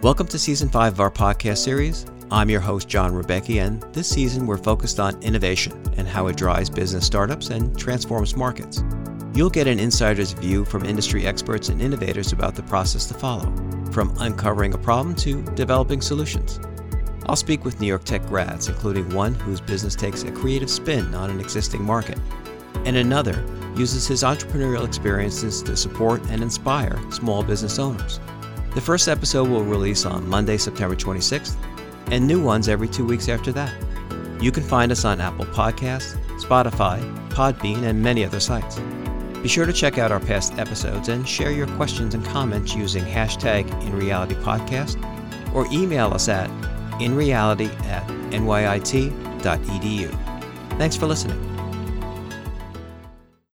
Welcome to season five of our podcast series. I'm your host, John Rebecki, and this season we're focused on innovation and how it drives business startups and transforms markets. You'll get an insider's view from industry experts and innovators about the process to follow, from uncovering a problem to developing solutions. I'll speak with New York Tech grads, including one whose business takes a creative spin on an existing market, and another uses his entrepreneurial experiences to support and inspire small business owners. The first episode will release on Monday, September 26th, and new ones every two weeks after that. You can find us on Apple Podcasts, Spotify, Podbean, and many other sites. Be sure to check out our past episodes and share your questions and comments using hashtag InRealityPodcast or email us at inreality at nyit.edu. Thanks for listening.